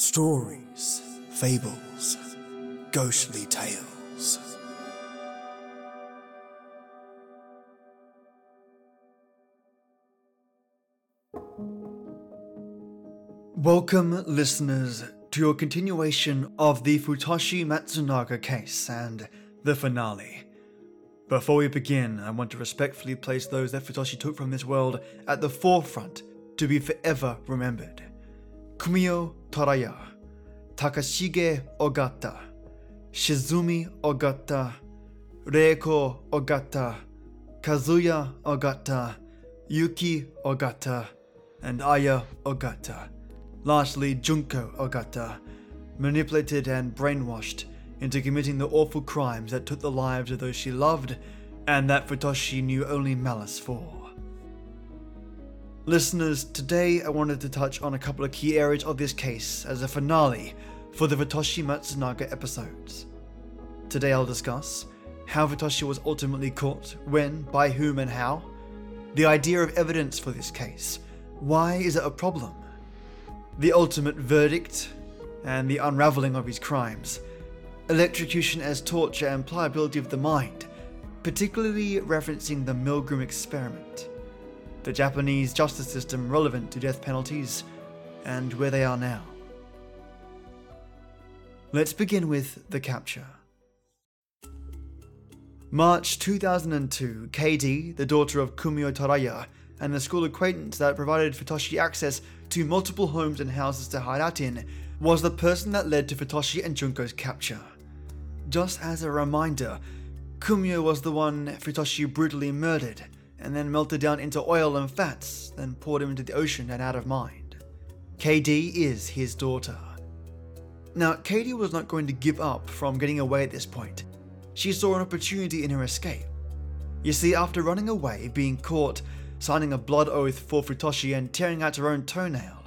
Stories, fables, ghostly tales. Welcome, listeners, to your continuation of the Futoshi Matsunaga case and the finale. Before we begin, I want to respectfully place those that Futoshi took from this world at the forefront to be forever remembered. Kumio Toraya, Takashige Ogata, Shizumi Ogata, Reiko Ogata, Kazuya Ogata, Yuki Ogata, and Aya Ogata. Lastly, Junko Ogata, manipulated and brainwashed into committing the awful crimes that took the lives of those she loved and that Futoshi knew only malice for. Listeners, today I wanted to touch on a couple of key areas of this case as a finale for the Futoshi Matsunaga episodes. Today I'll discuss how Futoshi was ultimately caught, when, by whom, and how, the idea of evidence for this case, why is it a problem, the ultimate verdict, and the unraveling of his crimes, electrocution as torture and pliability of the mind, particularly referencing the Milgram experiment, the Japanese justice system relevant to death penalties, and where they are now. Let's begin with the capture. March 2002, KD, the daughter of Kumio Toraya, and the school acquaintance that provided Futoshi access to multiple homes and houses to hide out in, was the person that led to Futoshi and Junko's capture. Just as a reminder, Kumio was the one Futoshi brutally murdered, and then melted down into oil and fats, then poured him into the ocean and out of mind. KD is his daughter. Now, Katie was not going to give up from getting away at this point. She saw an opportunity in her escape. You see, after running away, being caught, signing a blood oath for Futoshi, and tearing out her own toenail,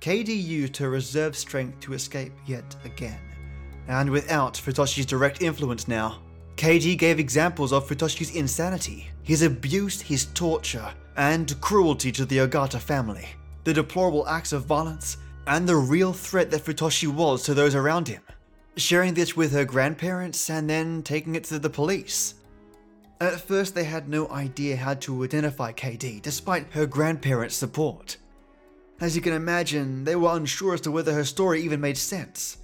KD used her reserve strength to escape yet again. And without Futoshi's direct influence now, KD gave examples of Futoshi's insanity, his abuse, his torture, and cruelty to the Ogata family, the deplorable acts of violence, and the real threat that Futoshi was to those around him. Sharing this with her grandparents and then taking it to the police. At first, they had no idea how to identify KD, despite her grandparents' support. As you can imagine, they were unsure as to whether her story even made sense.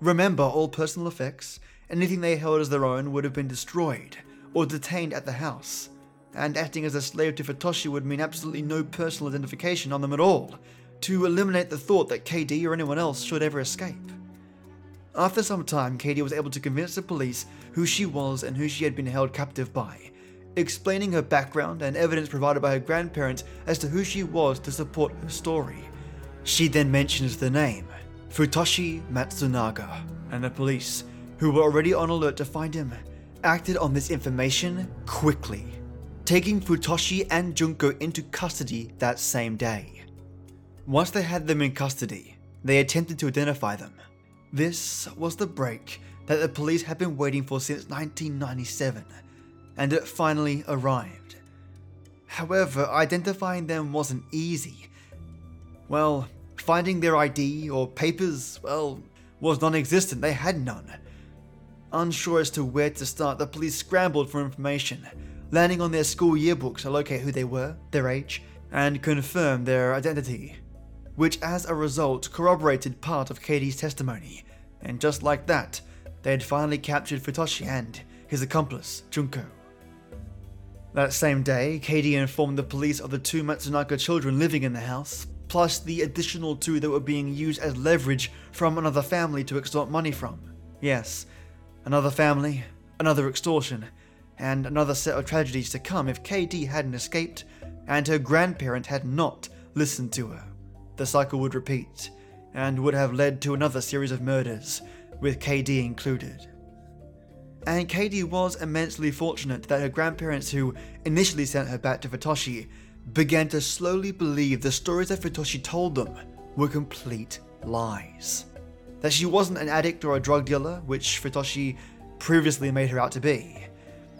Remember, all personal effects, anything they held as their own would have been destroyed or detained at the house, and acting as a slave to Futoshi would mean absolutely no personal identification on them at all, to eliminate the thought that KD or anyone else should ever escape. After some time, KD was able to convince the police who she was and who she had been held captive by, explaining her background and evidence provided by her grandparents as to who she was to support her story. She then mentions the name, Futoshi Matsunaga, and the police, who were already on alert to find him, acted on this information quickly, taking Futoshi and Junko into custody that same day. Once they had them in custody, they attempted to identify them. This was the break that the police had been waiting for since 1997, and it finally arrived. However, identifying them wasn't easy. Well, finding their ID or papers, well, was non existent, they had none. Unsure as to where to start, the police scrambled for information, landing on their school yearbooks to locate who they were, their age, and confirm their identity which as a result corroborated part of Katie's testimony, and just like that, they had finally captured Futoshi and his accomplice, Junko. That same day, Katie informed the police of the two Matsunaga children living in the house, plus the additional two that were being used as leverage from another family to extort money from. Yes, another family, another extortion, and another set of tragedies to come if KD hadn't escaped and her grandparent had not listened to her the cycle would repeat, and would have led to another series of murders, with KD included. And KD was immensely fortunate that her grandparents, who initially sent her back to Futoshi, began to slowly believe the stories that Futoshi told them were complete lies. That she wasn't an addict or a drug dealer, which Futoshi previously made her out to be.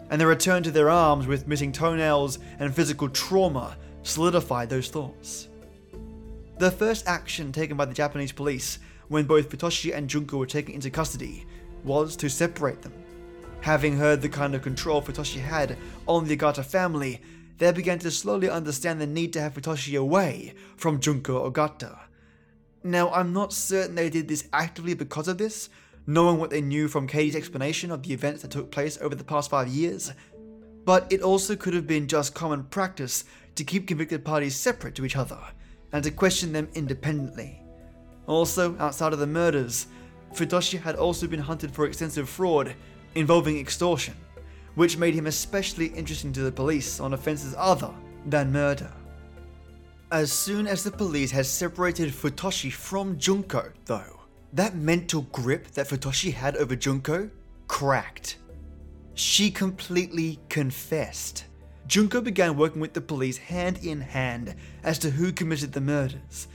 And the return to their arms with missing toenails and physical trauma solidified those thoughts. The first action taken by the Japanese police when both Futoshi and Junko were taken into custody was to separate them. Having heard the kind of control Futoshi had on the Ogata family, they began to slowly understand the need to have Futoshi away from Junko Ogata. Now, I'm not certain they did this actively because of this, knowing what they knew from Katie's explanation of the events that took place over the past five years, but it also could have been just common practice to keep convicted parties separate to each other and to question them independently. Also, outside of the murders, Futoshi had also been hunted for extensive fraud involving extortion, which made him especially interesting to the police on offences other than murder. As soon as the police had separated Futoshi from Junko, though, that mental grip that Futoshi had over Junko cracked. She completely confessed. Junko began working with the police hand in hand as to who committed the murders.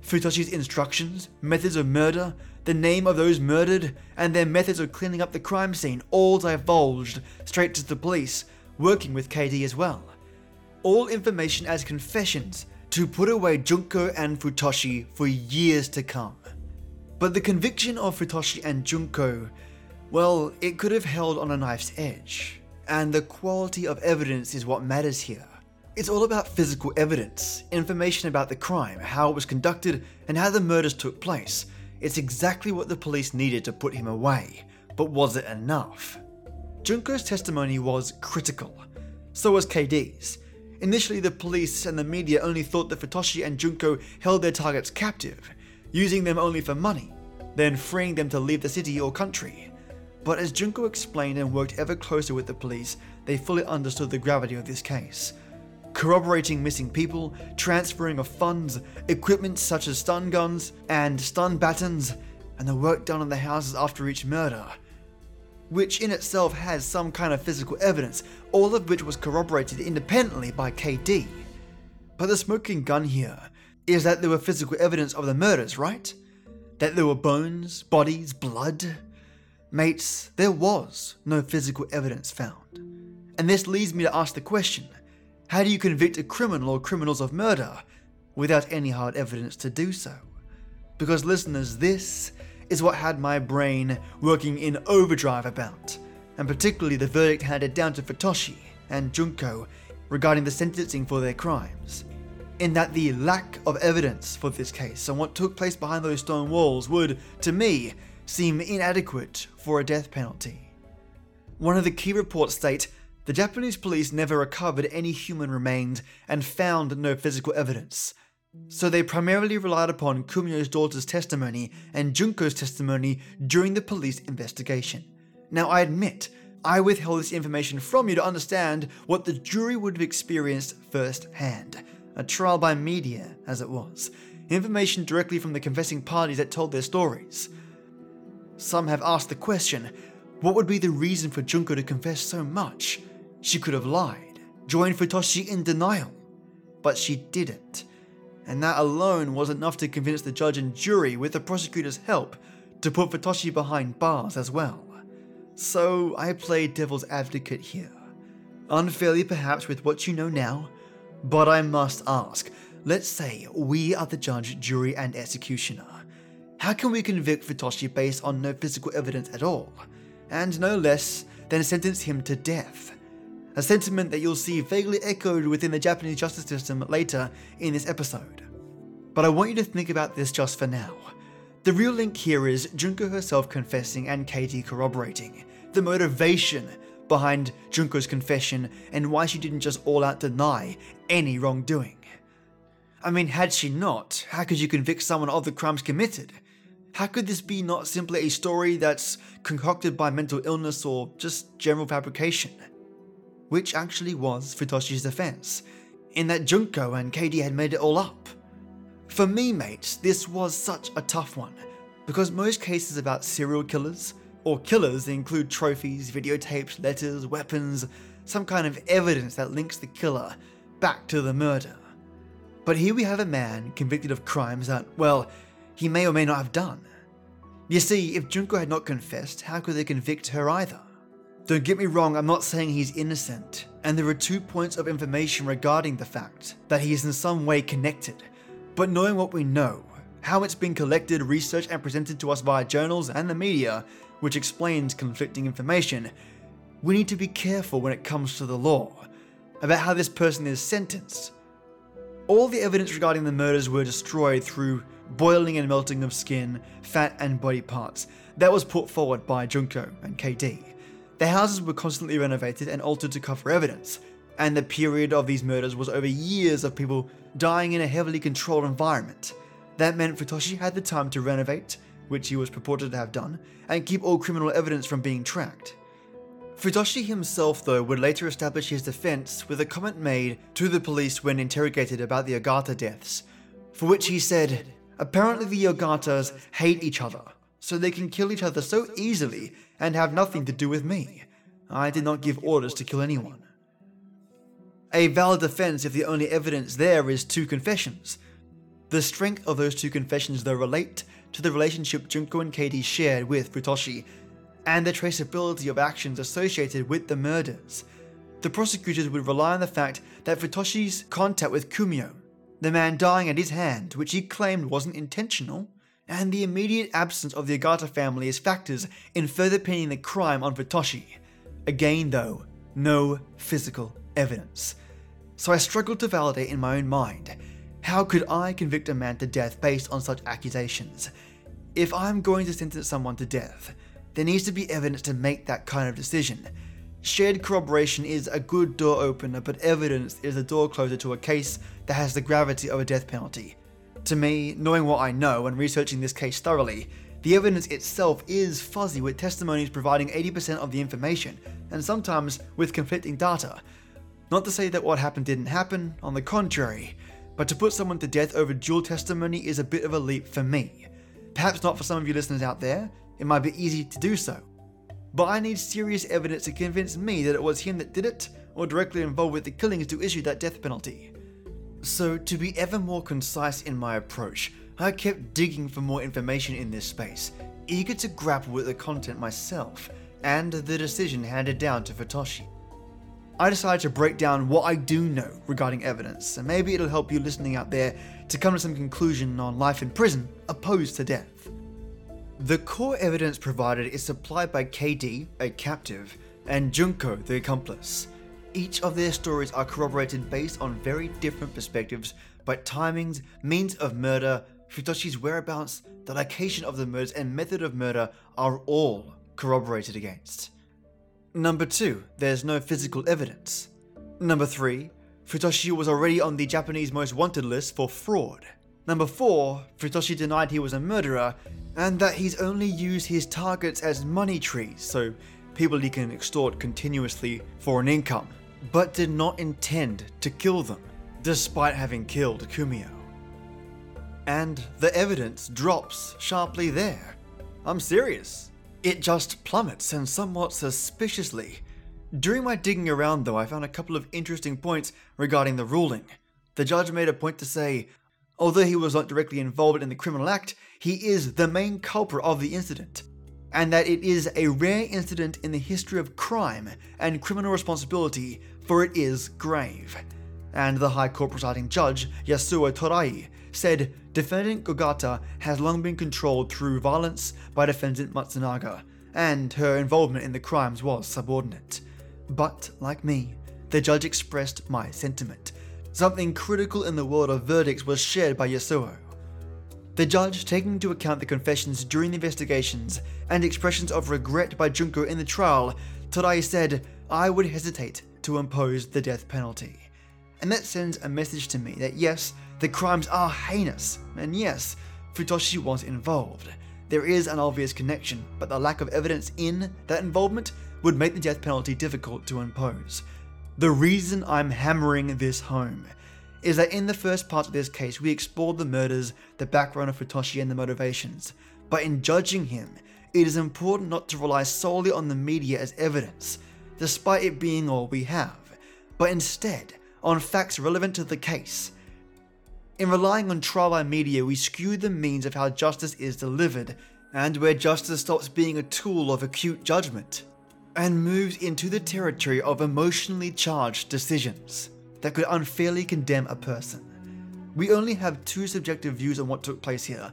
Futoshi's instructions, methods of murder, the name of those murdered, and their methods of cleaning up the crime scene all divulged straight to the police, working with KD as well. All information as confessions to put away Junko and Futoshi for years to come. But the conviction of Futoshi and Junko, well, it could have held on a knife's edge. And the quality of evidence is what matters here. It's all about physical evidence, information about the crime, how it was conducted, and how the murders took place. It's exactly what the police needed to put him away, but was it enough? Junko's testimony was critical. So was KD's. Initially, the police and the media only thought that Futoshi and Junko held their targets captive, using them only for money, then freeing them to leave the city or country. But as Junko explained and worked ever closer with the police, they fully understood the gravity of this case. Corroborating missing people, transferring of funds, equipment such as stun guns and stun batons, and the work done on the houses after each murder. Which in itself has some kind of physical evidence, all of which was corroborated independently by KD. But the smoking gun here is that there were physical evidence of the murders, right? That there were bones, bodies, blood. Mates, there was no physical evidence found. And this leads me to ask the question how do you convict a criminal or criminals of murder without any hard evidence to do so? Because, listeners, this is what had my brain working in overdrive about, and particularly the verdict handed down to Futoshi and Junko regarding the sentencing for their crimes in that the lack of evidence for this case and what took place behind those stone walls would, to me, seem inadequate for a death penalty. One of the key reports state the Japanese police never recovered any human remains and found no physical evidence, so they primarily relied upon Kumio's daughter's testimony and Junko's testimony during the police investigation. Now, I admit, I withheld this information from you to understand what the jury would have experienced firsthand a trial by media, as it was, information directly from the confessing parties that told their stories. Some have asked the question what would be the reason for Junko to confess so much? She could have lied, joined Futoshi in denial, but she didn't. And that alone was enough to convince the judge and jury, with the prosecutor's help, to put Futoshi behind bars as well. So I played devil's advocate here. Unfairly, perhaps, with what you know now, but I must ask let's say we are the judge, jury, and executioner. How can we convict Futoshi based on no physical evidence at all? And no less than sentence him to death. A sentiment that you'll see vaguely echoed within the Japanese justice system later in this episode. But I want you to think about this just for now. The real link here is Junko herself confessing and Katie corroborating. The motivation behind Junko's confession and why she didn't just all out deny any wrongdoing. I mean, had she not, how could you convict someone of the crimes committed? How could this be not simply a story that's concocted by mental illness or just general fabrication? Which actually was Futoshi's defense, in that Junko and Katie had made it all up. For me, mates, this was such a tough one, because most cases about serial killers or killers include trophies, videotapes, letters, weapons, some kind of evidence that links the killer back to the murder. But here we have a man convicted of crimes that, well, he may or may not have done. You see, if Junko had not confessed, how could they convict her either? Don't get me wrong, I'm not saying he's innocent, and there are two points of information regarding the fact that he is in some way connected. But knowing what we know, how it's been collected, researched, and presented to us via journals and the media, which explains conflicting information, we need to be careful when it comes to the law about how this person is sentenced. All the evidence regarding the murders were destroyed through boiling and melting of skin, fat, and body parts. That was put forward by Junko and KD. The houses were constantly renovated and altered to cover evidence, and the period of these murders was over years of people dying in a heavily controlled environment. That meant Futoshi had the time to renovate, which he was purported to have done, and keep all criminal evidence from being tracked. Futoshi himself, though, would later establish his defense with a comment made to the police when interrogated about the Ogata deaths, for which he said, Apparently, the Ogatas hate each other, so they can kill each other so easily and have nothing to do with me. I did not give orders to kill anyone. A valid defense if the only evidence there is two confessions. The strength of those two confessions, though, relate to the relationship Junko and Katie shared with Futoshi and the traceability of actions associated with the murders. The prosecutors would rely on the fact that Futoshi's contact with Kumio, the man dying at his hand, which he claimed wasn't intentional, and the immediate absence of the Ogata family as factors in further pinning the crime on Futoshi. Again, though, no physical evidence. So I struggled to validate in my own mind how could I convict a man to death based on such accusations? If I'm going to sentence someone to death, there needs to be evidence to make that kind of decision. Shared corroboration is a good door opener, but evidence is a door closer to a case that has the gravity of a death penalty. To me, knowing what I know and researching this case thoroughly, the evidence itself is fuzzy with testimonies providing 80% of the information, and sometimes with conflicting data. Not to say that what happened didn't happen, on the contrary, but to put someone to death over dual testimony is a bit of a leap for me. Perhaps not for some of you listeners out there, it might be easy to do so. But I need serious evidence to convince me that it was him that did it, or directly involved with the killings to issue that death penalty. So, to be ever more concise in my approach, I kept digging for more information in this space, eager to grapple with the content myself, and the decision handed down to Futoshi. I decided to break down what I do know regarding evidence, and maybe it'll help you listening out there to come to some conclusion on life in prison opposed to death. The core evidence provided is supplied by KD, a captive, and Junko, the accomplice. Each of their stories are corroborated based on very different perspectives, but timings, means of murder, Futoshi's whereabouts, the location of the murders, and method of murder are all corroborated against. Number 2, there's no physical evidence. Number 3, Futoshi was already on the Japanese most wanted list for fraud. Number 4, Futoshi denied he was a murderer and that he's only used his targets as money trees, so people he can extort continuously for an income, but did not intend to kill them, despite having killed Kumio. And the evidence drops sharply there. I'm serious. It just plummets and somewhat suspiciously. During my digging around, though, I found a couple of interesting points regarding the ruling. The judge made a point to say, although he was not directly involved in the criminal act, he is the main culprit of the incident, and that it is a rare incident in the history of crime and criminal responsibility, for it is grave. And the High Court presiding judge, Yasuo Torai, said defendant Ogata has long been controlled through violence by defendant Matsunaga, and her involvement in the crimes was subordinate. But, like me, the judge expressed my sentiment. Something critical in the world of verdicts was shared by Yasuo. The judge, taking into account the confessions during the investigations and expressions of regret by Junko in the trial, Torai said, I would hesitate to impose the death penalty. And that sends a message to me that yes, the crimes are heinous, and yes, Futoshi was involved. There is an obvious connection, but the lack of evidence in that involvement would make the death penalty difficult to impose. The reason I'm hammering this home is that in the first part of this case, we explored the murders, the background of Futoshi, and the motivations. But in judging him, it is important not to rely solely on the media as evidence, despite it being all we have, but instead on facts relevant to the case. In relying on trial by media, we skew the means of how justice is delivered, and where justice stops being a tool of acute judgment and moves into the territory of emotionally charged decisions that could unfairly condemn a person. we only have two subjective views on what took place here.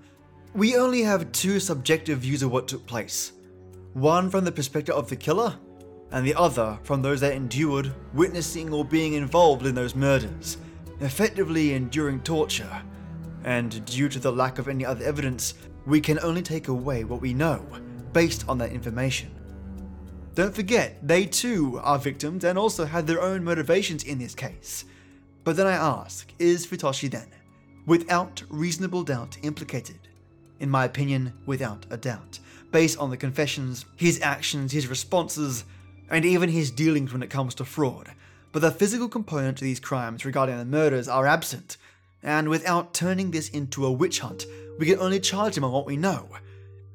We only have two subjective views of what took place. One from the perspective of the killer, and the other from those that endured, witnessing, or being involved in those murders, effectively enduring torture. And due to the lack of any other evidence, we can only take away what we know based on that information. Don't forget, they too are victims and also had their own motivations in this case. But then I ask, is Futoshi then, without reasonable doubt, implicated? In my opinion, without a doubt, based on the confessions, his actions, his responses, and even his dealings when it comes to fraud. But the physical component to these crimes regarding the murders are absent, and without turning this into a witch hunt, we can only charge him on what we know.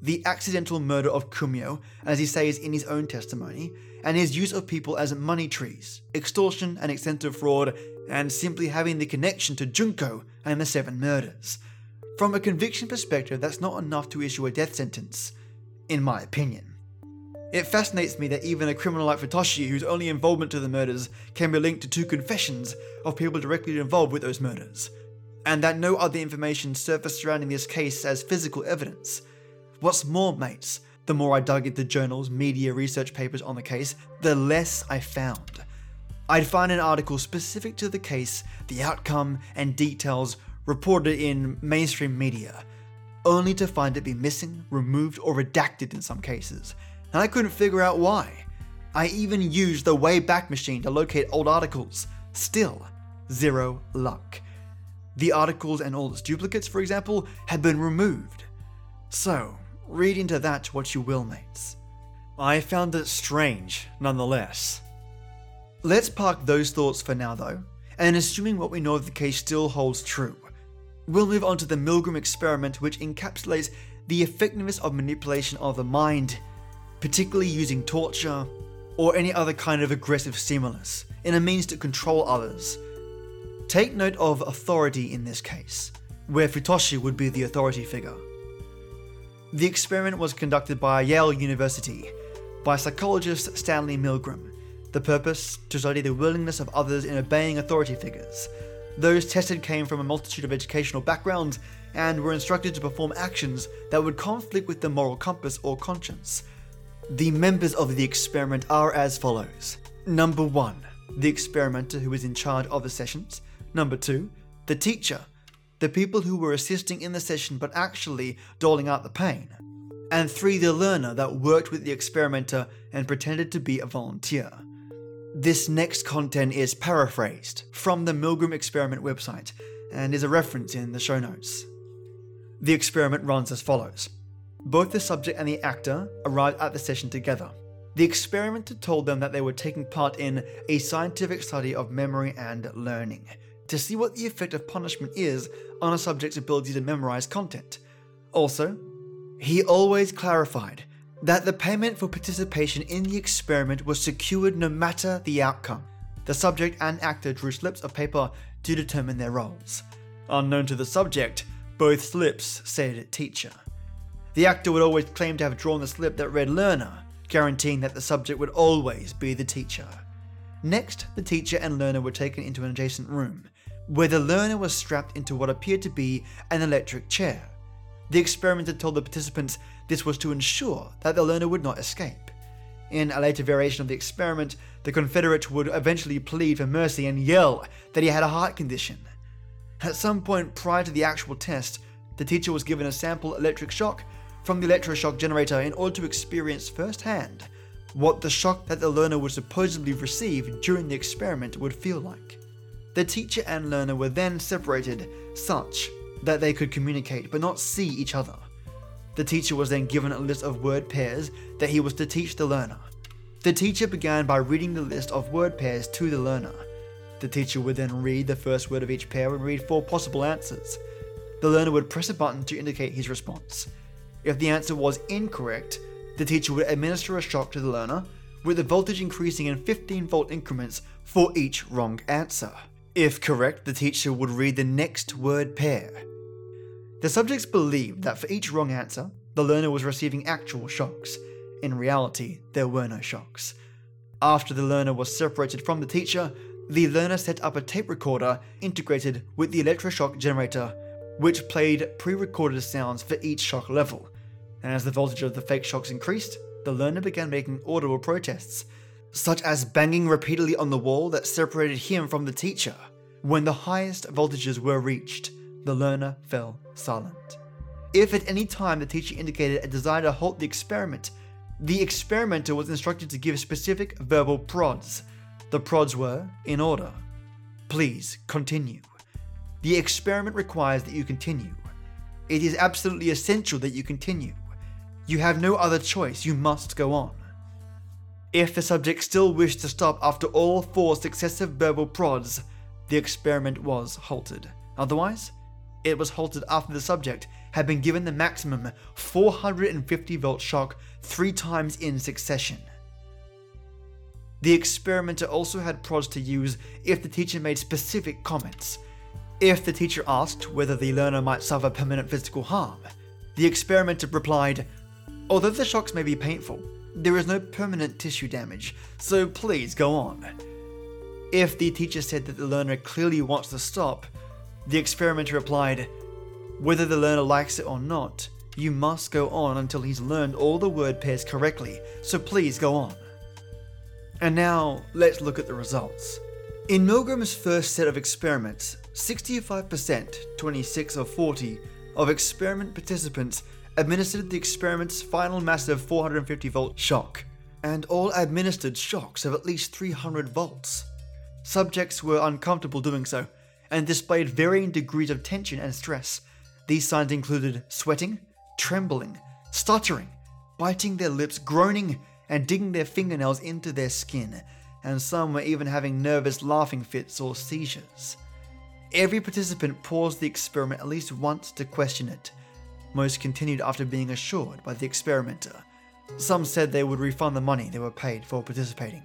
The accidental murder of Kumio, as he says in his own testimony, and his use of people as money trees, extortion and extensive fraud, and simply having the connection to Junko and the seven murders. From a conviction perspective, that's not enough to issue a death sentence, in my opinion. It fascinates me that even a criminal like Futoshi, whose only involvement to the murders can be linked to two confessions of people directly involved with those murders, and that no other information surfaced surrounding this case as physical evidence. What's more, mates, the more I dug into journals, media, research papers on the case, the less I found. I'd find an article specific to the case, the outcome, and details reported in mainstream media, only to find it be missing, removed, or redacted in some cases, and I couldn't figure out why. I even used the Wayback Machine to locate old articles. Still, zero luck. The articles and all its duplicates, for example, had been removed. So, read into that what you will, mates. I found it strange, nonetheless. Let's park those thoughts for now, though, and assuming what we know of the case still holds true, we'll move on to the Milgram experiment, which encapsulates the effectiveness of manipulation of the mind, particularly using torture or any other kind of aggressive stimulus, in a means to control others. Take note of authority in this case, where Futoshi would be the authority figure. The experiment was conducted by Yale University by psychologist Stanley Milgram. The purpose to study the willingness of others in obeying authority figures. Those tested came from a multitude of educational backgrounds and were instructed to perform actions that would conflict with the moral compass or conscience. The members of the experiment are as follows Number 1, the experimenter who is in charge of the sessions. Number 2, the teacher, the people who were assisting in the session but actually doling out the pain. And 3, the learner that worked with the experimenter and pretended to be a volunteer. This next content is paraphrased from the Milgram Experiment website and is a reference in the show notes. The experiment runs as follows Both the subject and the actor arrived at the session together. The experimenter told them that they were taking part in a scientific study of memory and learning to see what the effect of punishment is on a subject's ability to memorize content. Also, he always clarified that the payment for participation in the experiment was secured no matter the outcome. The subject and actor drew slips of paper to determine their roles. Unknown to the subject, both slips said teacher. The actor would always claim to have drawn the slip that read learner, guaranteeing that the subject would always be the teacher. Next, the teacher and learner were taken into an adjacent room, where the learner was strapped into what appeared to be an electric chair. The experimenter told the participants this was to ensure that the learner would not escape. In a later variation of the experiment, the Confederate would eventually plead for mercy and yell that he had a heart condition. At some point prior to the actual test, the teacher was given a sample electric shock from the electroshock generator in order to experience firsthand what the shock that the learner would supposedly receive during the experiment would feel like. The teacher and learner were then separated such that they could communicate but not see each other. The teacher was then given a list of word pairs that he was to teach the learner. The teacher began by reading the list of word pairs to the learner. The teacher would then read the first word of each pair and read four possible answers. The learner would press a button to indicate his response. If the answer was incorrect, the teacher would administer a shock to the learner, with the voltage increasing in 15 volt increments for each wrong answer. If correct, the teacher would read the next word pair. The subjects believed that for each wrong answer, the learner was receiving actual shocks. In reality, there were no shocks. After the learner was separated from the teacher, the learner set up a tape recorder integrated with the electroshock generator, which played pre recorded sounds for each shock level. And as the voltage of the fake shocks increased, the learner began making audible protests, such as banging repeatedly on the wall that separated him from the teacher. When the highest voltages were reached, the learner fell silent. If at any time the teacher indicated a desire to halt the experiment, the experimenter was instructed to give specific verbal prods. The prods were, in order, please continue. The experiment requires that you continue. It is absolutely essential that you continue. You have no other choice, you must go on. If the subject still wished to stop after all four successive verbal prods, the experiment was halted. Otherwise, it was halted after the subject had been given the maximum 450 volt shock three times in succession. The experimenter also had prods to use if the teacher made specific comments. If the teacher asked whether the learner might suffer permanent physical harm, the experimenter replied, Although the shocks may be painful, there is no permanent tissue damage, so please go on. If the teacher said that the learner clearly wants to stop, the experimenter replied, Whether the learner likes it or not, you must go on until he's learned all the word pairs correctly, so please go on. And now, let's look at the results. In Milgram's first set of experiments, 65%, 26 of 40, of experiment participants administered the experiment's final massive 450 volt shock, and all administered shocks of at least 300 volts. Subjects were uncomfortable doing so, and displayed varying degrees of tension and stress. These signs included sweating, trembling, stuttering, biting their lips, groaning, and digging their fingernails into their skin, and some were even having nervous laughing fits or seizures. Every participant paused the experiment at least once to question it, most continued after being assured by the experimenter. Some said they would refund the money they were paid for participating.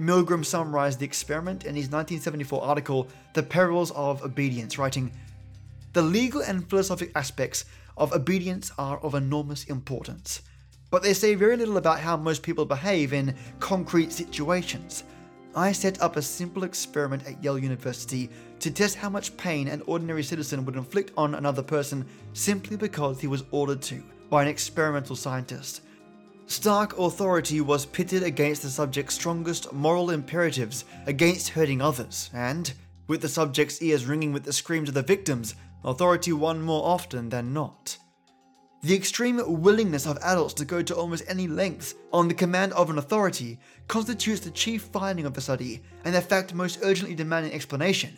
Milgram summarized the experiment in his 1974 article, The Perils of Obedience, writing The legal and philosophic aspects of obedience are of enormous importance, but they say very little about how most people behave in concrete situations. I set up a simple experiment at Yale University to test how much pain an ordinary citizen would inflict on another person simply because he was ordered to by an experimental scientist. Stark authority was pitted against the subject's strongest moral imperatives against hurting others, and, with the subject's ears ringing with the screams of the victims, authority won more often than not. The extreme willingness of adults to go to almost any lengths on the command of an authority constitutes the chief finding of the study and the fact most urgently demanding explanation.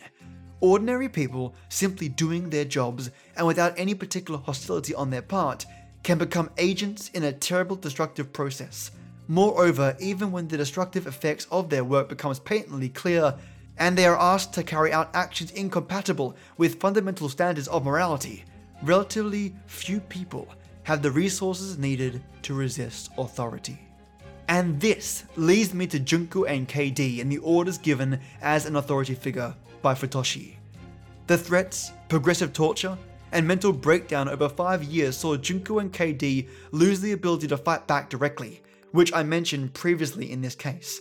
Ordinary people simply doing their jobs and without any particular hostility on their part can become agents in a terrible destructive process. Moreover, even when the destructive effects of their work becomes patently clear and they are asked to carry out actions incompatible with fundamental standards of morality, relatively few people have the resources needed to resist authority. And this leads me to Junko and KD and the orders given as an authority figure by Futoshi. The threats, progressive torture, and mental breakdown over five years saw Junko and KD lose the ability to fight back directly, which I mentioned previously in this case.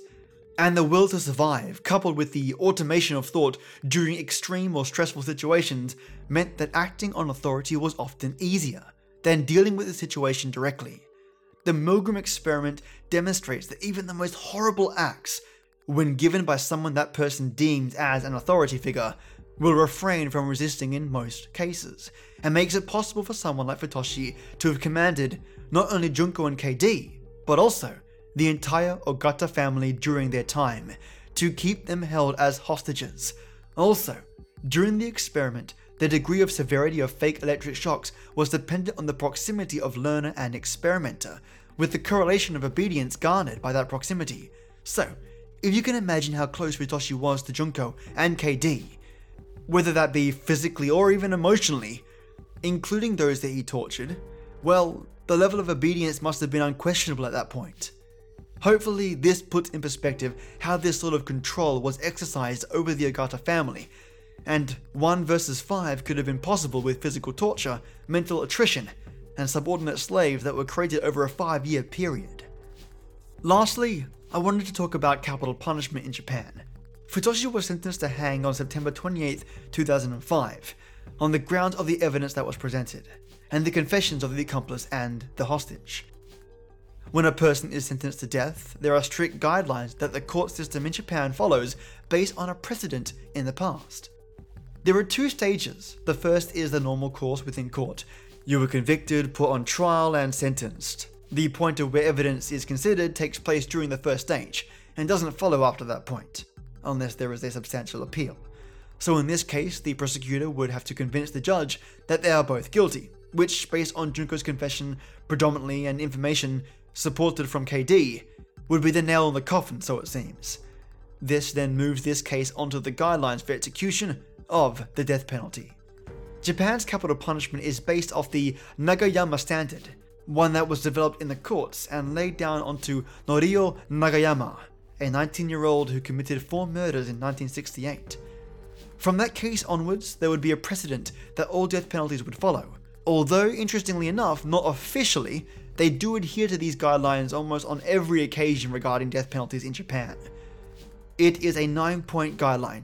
And the will to survive, coupled with the automation of thought during extreme or stressful situations, meant that acting on authority was often easier than dealing with the situation directly. The Milgram experiment demonstrates that even the most horrible acts, when given by someone that person deems as an authority figure, will refrain from resisting in most cases, and makes it possible for someone like Futoshi to have commanded not only Junko and KD, but also the entire Ogata family during their time, to keep them held as hostages. Also, during the experiment, the degree of severity of fake electric shocks was dependent on the proximity of learner and experimenter, with the correlation of obedience garnered by that proximity. So, if you can imagine how close Futoshi was to Junko and KD, whether that be physically or even emotionally, including those that he tortured, well, the level of obedience must have been unquestionable at that point. Hopefully, this puts in perspective how this sort of control was exercised over the Ogata family, and 1 versus 5 could have been possible with physical torture, mental attrition, and subordinate slaves that were created over a 5 year period. Lastly, I wanted to talk about capital punishment in Japan. Futoshi was sentenced to hang on September 28, 2005, on the grounds of the evidence that was presented, and the confessions of the accomplice and the hostage. When a person is sentenced to death, there are strict guidelines that the court system in Japan follows based on a precedent in the past. There are two stages. The first is the normal course within court. You were convicted, put on trial, and sentenced. The point of where evidence is considered takes place during the first stage, and doesn't follow after that point, unless there is a substantial appeal. So in this case, the prosecutor would have to convince the judge that they are both guilty, which, based on Junko's confession predominantly and information supported from KD, would be the nail in the coffin, so it seems. This then moves this case onto the guidelines for execution of the death penalty. Japan's capital punishment is based off the Nagayama standard, one that was developed in the courts and laid down onto Norio Nagayama, a 19 year old who committed four murders in 1968. From that case onwards, there would be a precedent that all death penalties would follow, although, interestingly enough, not officially, they do adhere to these guidelines almost on every occasion regarding death penalties in Japan. It is a 9 point guideline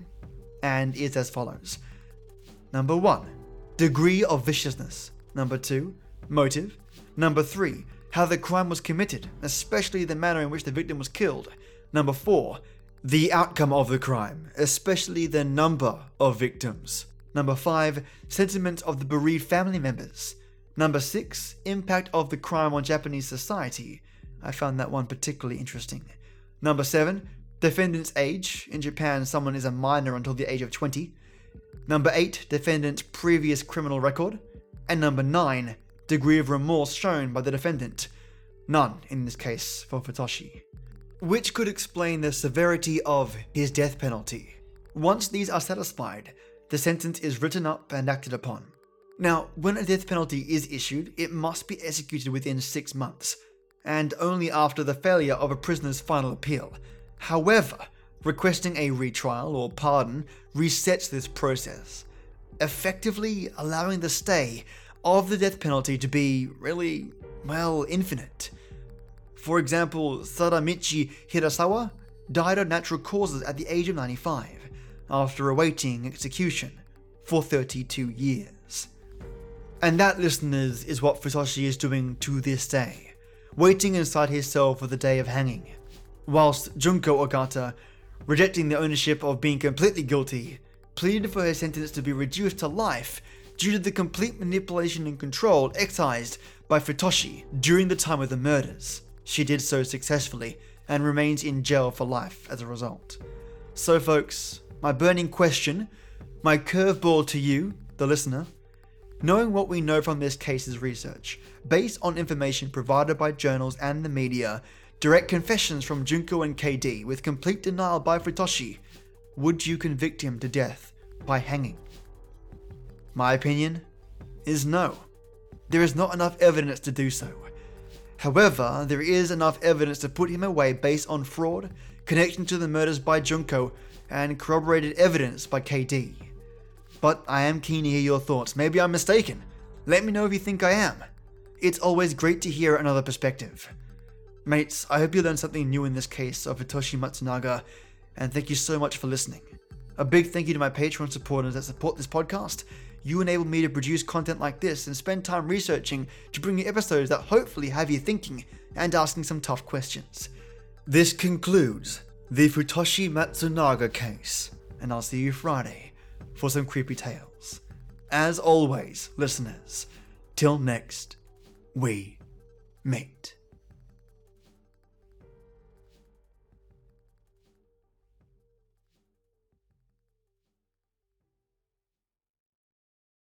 and is as follows Number 1, degree of viciousness. Number 2, motive. Number 3, how the crime was committed, especially the manner in which the victim was killed. Number 4, the outcome of the crime, especially the number of victims. Number 5, sentiment of the bereaved family members. Number 6, impact of the crime on Japanese society. I found that one particularly interesting. Number 7, defendant's age. In Japan, someone is a minor until the age of 20. Number 8, defendant's previous criminal record. And number 9, degree of remorse shown by the defendant. None in this case for Futoshi. Which could explain the severity of his death penalty. Once these are satisfied, the sentence is written up and acted upon. Now, when a death penalty is issued, it must be executed within six months, and only after the failure of a prisoner's final appeal. However, requesting a retrial or pardon resets this process, effectively allowing the stay of the death penalty to be really, well, infinite. For example, Sadamichi Hirasawa died of natural causes at the age of 95 after awaiting execution for 32 years. And that, listeners, is what Futoshi is doing to this day, waiting inside his cell for the day of hanging. Whilst Junko Ogata, rejecting the ownership of being completely guilty, pleaded for her sentence to be reduced to life due to the complete manipulation and control exercised by Futoshi during the time of the murders. She did so successfully and remains in jail for life as a result. So, folks, my burning question, my curveball to you, the listener, Knowing what we know from this case's research, based on information provided by journals and the media, direct confessions from Junko and KD with complete denial by Futoshi, would you convict him to death by hanging? My opinion is no. There is not enough evidence to do so. However, there is enough evidence to put him away based on fraud, connection to the murders by Junko, and corroborated evidence by KD. But I am keen to hear your thoughts. Maybe I'm mistaken. Let me know if you think I am. It's always great to hear another perspective. Mates, I hope you learned something new in this case of Futoshi Matsunaga, and thank you so much for listening. A big thank you to my Patreon supporters that support this podcast. You enable me to produce content like this and spend time researching to bring you episodes that hopefully have you thinking and asking some tough questions. This concludes the Futoshi Matsunaga case, and I'll see you Friday for some creepy tales. As always, listeners, till next we meet.